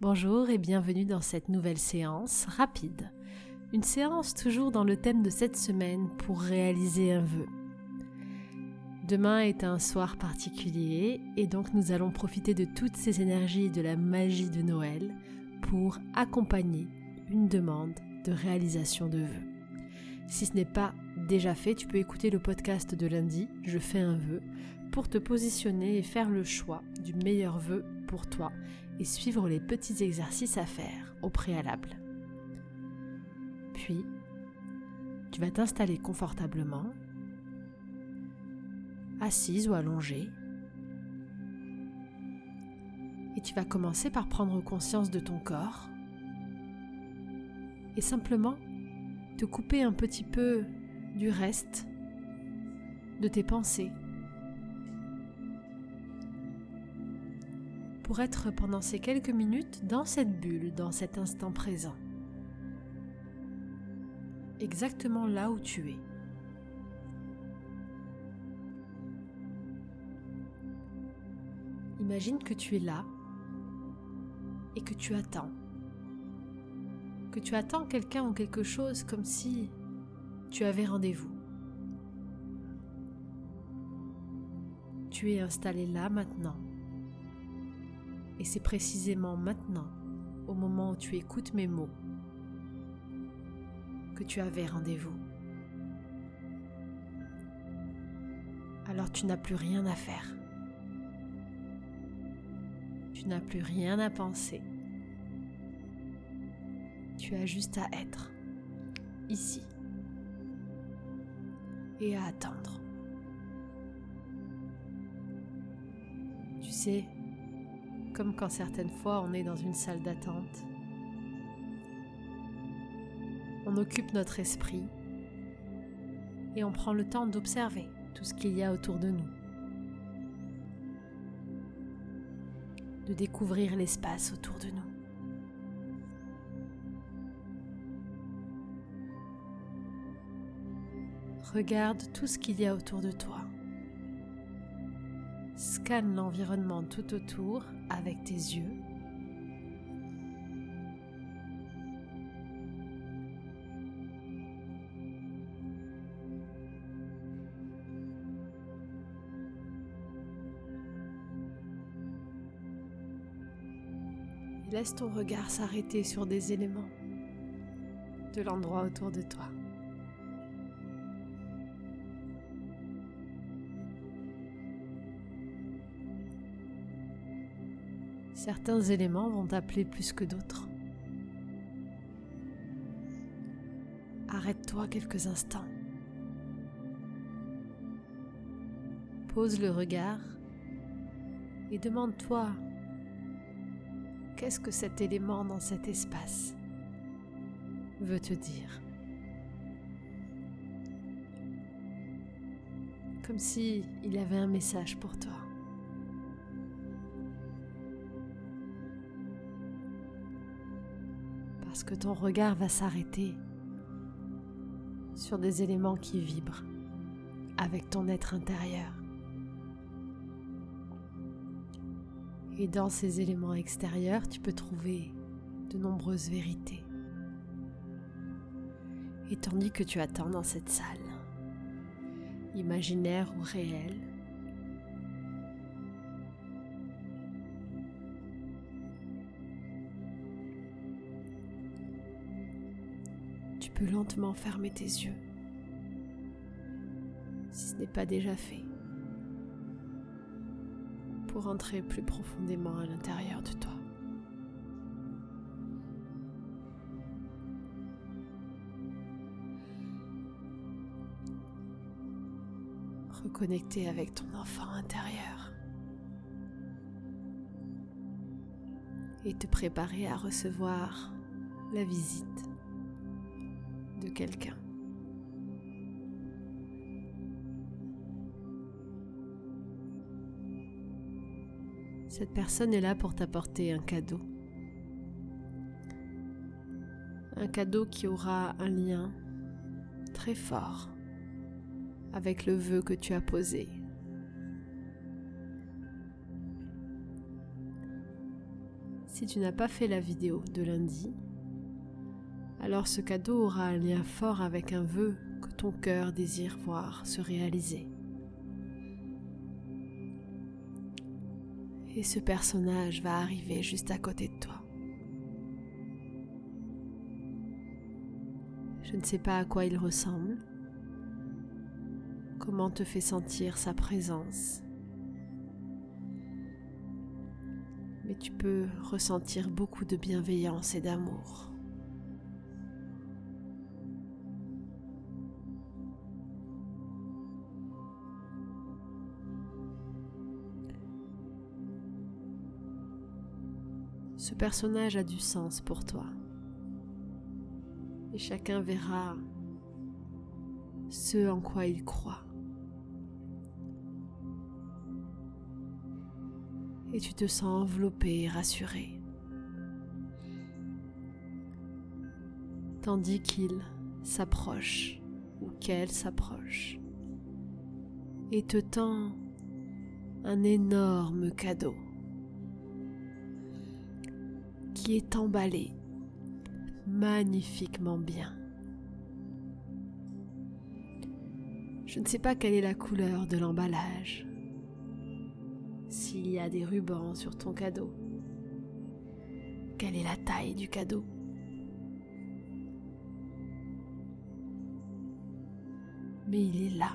Bonjour et bienvenue dans cette nouvelle séance rapide. Une séance toujours dans le thème de cette semaine pour réaliser un vœu. Demain est un soir particulier et donc nous allons profiter de toutes ces énergies et de la magie de Noël pour accompagner une demande de réalisation de vœux. Si ce n'est pas déjà fait, tu peux écouter le podcast de lundi, Je fais un vœu, pour te positionner et faire le choix du meilleur vœu pour toi et suivre les petits exercices à faire au préalable. Puis, tu vas t'installer confortablement, assise ou allongée, et tu vas commencer par prendre conscience de ton corps et simplement te couper un petit peu du reste de tes pensées pour être pendant ces quelques minutes dans cette bulle, dans cet instant présent. Exactement là où tu es. Imagine que tu es là et que tu attends. Que tu attends quelqu'un ou quelque chose comme si tu avais rendez-vous. Tu es installé là maintenant et c'est précisément maintenant, au moment où tu écoutes mes mots, que tu avais rendez-vous. Alors tu n'as plus rien à faire. Tu n'as plus rien à penser. Tu as juste à être ici et à attendre. Tu sais, comme quand certaines fois on est dans une salle d'attente. On occupe notre esprit et on prend le temps d'observer tout ce qu'il y a autour de nous, de découvrir l'espace autour de nous. Regarde tout ce qu'il y a autour de toi. Scanne l'environnement tout autour avec tes yeux. laisse ton regard s'arrêter sur des éléments de l'endroit autour de toi. Certains éléments vont t'appeler plus que d'autres. Arrête-toi quelques instants. Pose le regard et demande-toi qu'est-ce que cet élément dans cet espace veut te dire? Comme si il avait un message pour toi. Que ton regard va s'arrêter sur des éléments qui vibrent avec ton être intérieur. Et dans ces éléments extérieurs, tu peux trouver de nombreuses vérités. Et tandis que tu attends dans cette salle, imaginaire ou réelle, peux lentement fermer tes yeux, si ce n'est pas déjà fait, pour entrer plus profondément à l'intérieur de toi. Reconnecter avec ton enfant intérieur. et te préparer à recevoir la visite Cette personne est là pour t'apporter un cadeau. Un cadeau qui aura un lien très fort avec le vœu que tu as posé. Si tu n'as pas fait la vidéo de lundi, alors ce cadeau aura un lien fort avec un vœu que ton cœur désire voir se réaliser. Et ce personnage va arriver juste à côté de toi. Je ne sais pas à quoi il ressemble, comment te fait sentir sa présence, mais tu peux ressentir beaucoup de bienveillance et d'amour. Ce personnage a du sens pour toi. Et chacun verra ce en quoi il croit. Et tu te sens enveloppé et rassuré. Tandis qu'il s'approche ou qu'elle s'approche et te tend un énorme cadeau est emballé magnifiquement bien. Je ne sais pas quelle est la couleur de l'emballage, s'il y a des rubans sur ton cadeau, quelle est la taille du cadeau? Mais il est là.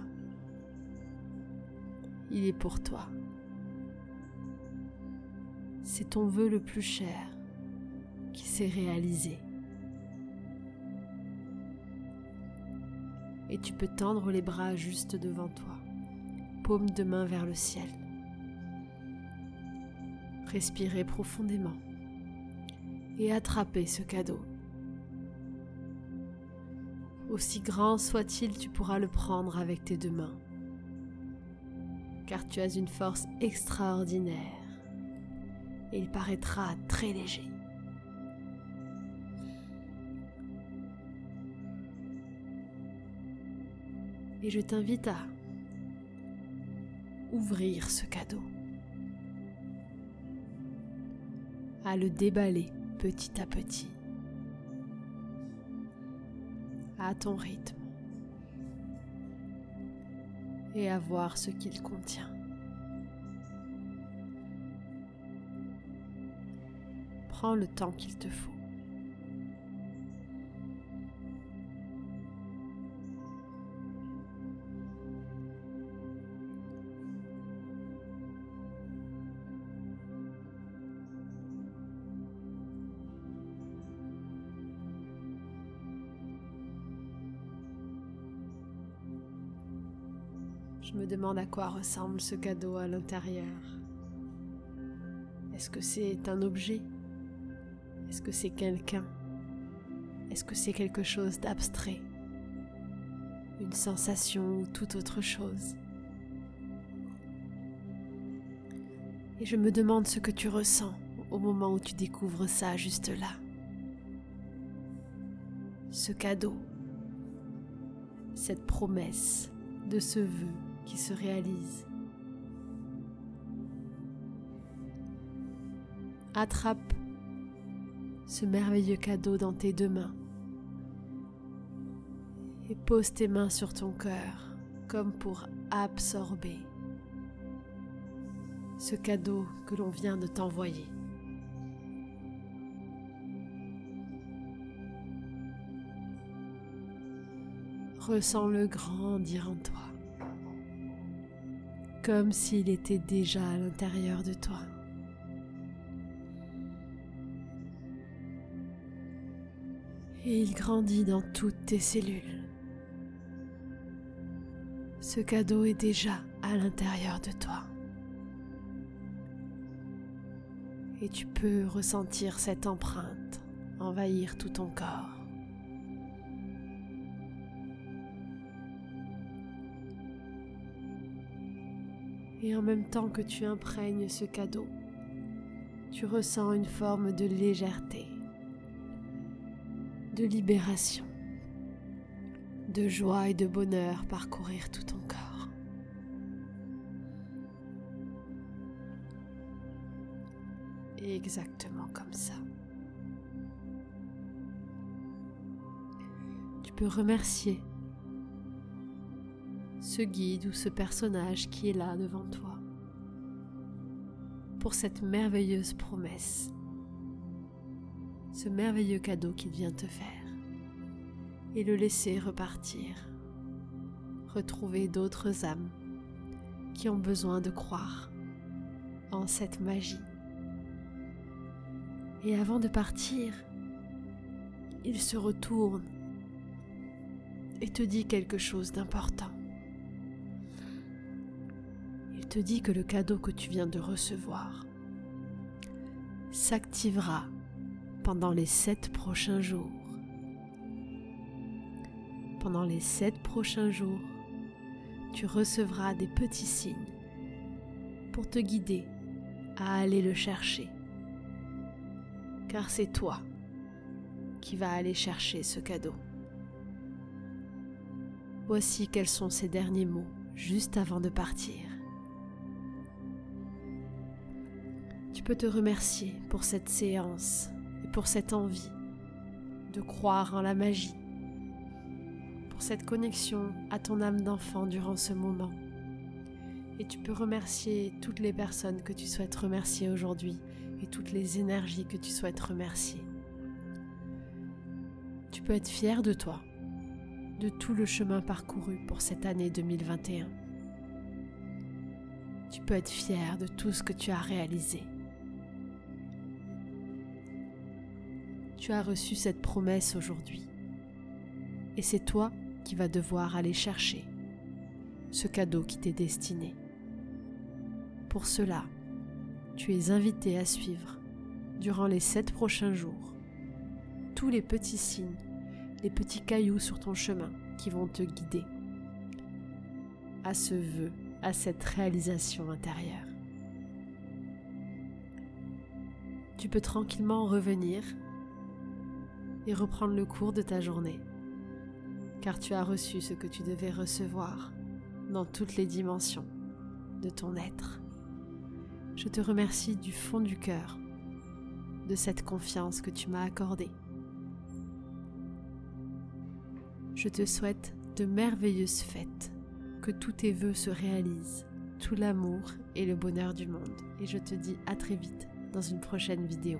Il est pour toi. C'est ton vœu le plus cher qui s'est réalisé. Et tu peux tendre les bras juste devant toi, paume de main vers le ciel. Respirez profondément et attrapez ce cadeau. Aussi grand soit-il, tu pourras le prendre avec tes deux mains, car tu as une force extraordinaire et il paraîtra très léger. Et je t'invite à ouvrir ce cadeau, à le déballer petit à petit, à ton rythme, et à voir ce qu'il contient. Prends le temps qu'il te faut. Je me demande à quoi ressemble ce cadeau à l'intérieur. Est-ce que c'est un objet? Est-ce que c'est quelqu'un? Est-ce que c'est quelque chose d'abstrait? Une sensation ou toute autre chose? Et je me demande ce que tu ressens au moment où tu découvres ça juste là. Ce cadeau, cette promesse de ce vœu qui se réalise. Attrape ce merveilleux cadeau dans tes deux mains et pose tes mains sur ton cœur comme pour absorber ce cadeau que l'on vient de t'envoyer. Ressens-le grandir en toi comme s'il était déjà à l'intérieur de toi. Et il grandit dans toutes tes cellules. Ce cadeau est déjà à l'intérieur de toi. Et tu peux ressentir cette empreinte envahir tout ton corps. Et en même temps que tu imprègnes ce cadeau, tu ressens une forme de légèreté, de libération, de joie et de bonheur parcourir tout ton corps. exactement comme ça. Tu peux remercier ce guide ou ce personnage qui est là devant toi pour cette merveilleuse promesse, ce merveilleux cadeau qu'il vient te faire et le laisser repartir, retrouver d'autres âmes qui ont besoin de croire en cette magie. Et avant de partir, il se retourne et te dit quelque chose d'important. Te dit que le cadeau que tu viens de recevoir s'activera pendant les sept prochains jours. Pendant les sept prochains jours, tu recevras des petits signes pour te guider à aller le chercher. Car c'est toi qui vas aller chercher ce cadeau. Voici quels sont ces derniers mots juste avant de partir. Tu peux te remercier pour cette séance et pour cette envie de croire en la magie, pour cette connexion à ton âme d'enfant durant ce moment et tu peux remercier toutes les personnes que tu souhaites remercier aujourd'hui et toutes les énergies que tu souhaites remercier. Tu peux être fier de toi, de tout le chemin parcouru pour cette année 2021. Tu peux être fier de tout ce que tu as réalisé. Tu as reçu cette promesse aujourd'hui. Et c'est toi qui vas devoir aller chercher ce cadeau qui t'est destiné. Pour cela, tu es invité à suivre, durant les sept prochains jours, tous les petits signes, les petits cailloux sur ton chemin qui vont te guider à ce vœu, à cette réalisation intérieure. Tu peux tranquillement revenir et reprendre le cours de ta journée, car tu as reçu ce que tu devais recevoir dans toutes les dimensions de ton être. Je te remercie du fond du cœur de cette confiance que tu m'as accordée. Je te souhaite de merveilleuses fêtes, que tous tes voeux se réalisent, tout l'amour et le bonheur du monde. Et je te dis à très vite dans une prochaine vidéo.